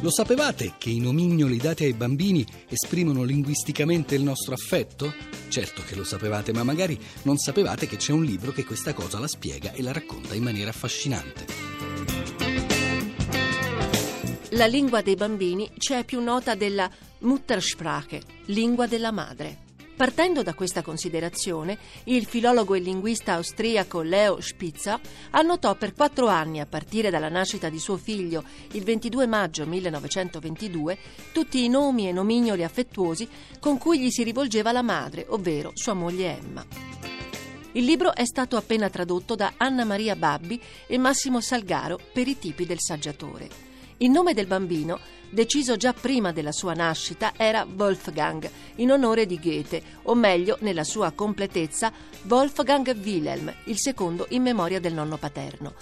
Lo sapevate che i nomignoli dati ai bambini esprimono linguisticamente il nostro affetto? Certo che lo sapevate, ma magari non sapevate che c'è un libro che questa cosa la spiega e la racconta in maniera affascinante. La lingua dei bambini c'è più nota della Muttersprache, lingua della madre. Partendo da questa considerazione, il filologo e linguista austriaco Leo Spitzer annotò per quattro anni, a partire dalla nascita di suo figlio il 22 maggio 1922, tutti i nomi e nomignoli affettuosi con cui gli si rivolgeva la madre, ovvero sua moglie Emma. Il libro è stato appena tradotto da Anna Maria Babbi e Massimo Salgaro per i tipi del saggiatore. Il nome del bambino, deciso già prima della sua nascita, era Wolfgang, in onore di Goethe, o meglio, nella sua completezza, Wolfgang Wilhelm, il secondo in memoria del nonno paterno.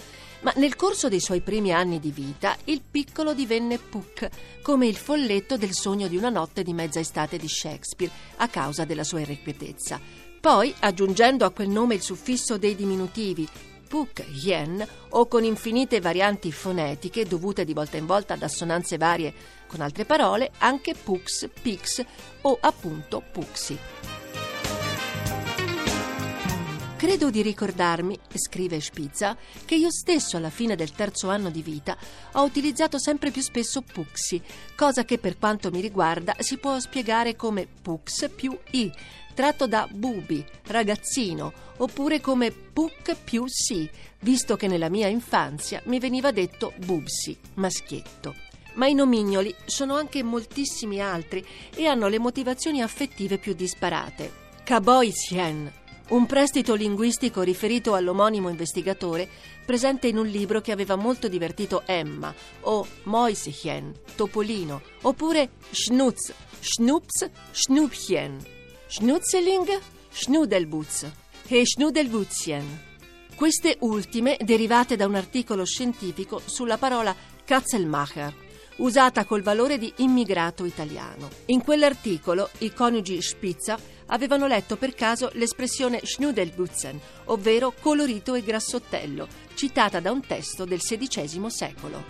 Ma nel corso dei suoi primi anni di vita, il piccolo divenne Puck, come il folletto del sogno di una notte di mezza estate di Shakespeare, a causa della sua irrequietezza. Poi, aggiungendo a quel nome il suffisso dei diminutivi Puk Hien o con infinite varianti fonetiche dovute di volta in volta ad assonanze varie, con altre parole anche Pux, Pix o appunto Puxi. Credo di ricordarmi, scrive Spizza, che io stesso alla fine del terzo anno di vita ho utilizzato sempre più spesso Puxi, cosa che per quanto mi riguarda si può spiegare come Pux più I, tratto da bubi, ragazzino, oppure come Puc più si, visto che nella mia infanzia mi veniva detto bubsi, maschietto. Ma i nomignoli sono anche moltissimi altri e hanno le motivazioni affettive più disparate. Caboy Sien, un prestito linguistico riferito all'omonimo investigatore presente in un libro che aveva molto divertito Emma, o Moisien, Topolino, oppure Schnutz, Schnups, Schnupchen. Schnutzeling, Schnudelbutz e Schnudelbutzien. Queste ultime derivate da un articolo scientifico sulla parola Katzelmacher, usata col valore di immigrato italiano. In quell'articolo i coniugi Spitzer avevano letto per caso l'espressione Schnudelbutzen, ovvero colorito e grassottello, citata da un testo del XVI secolo.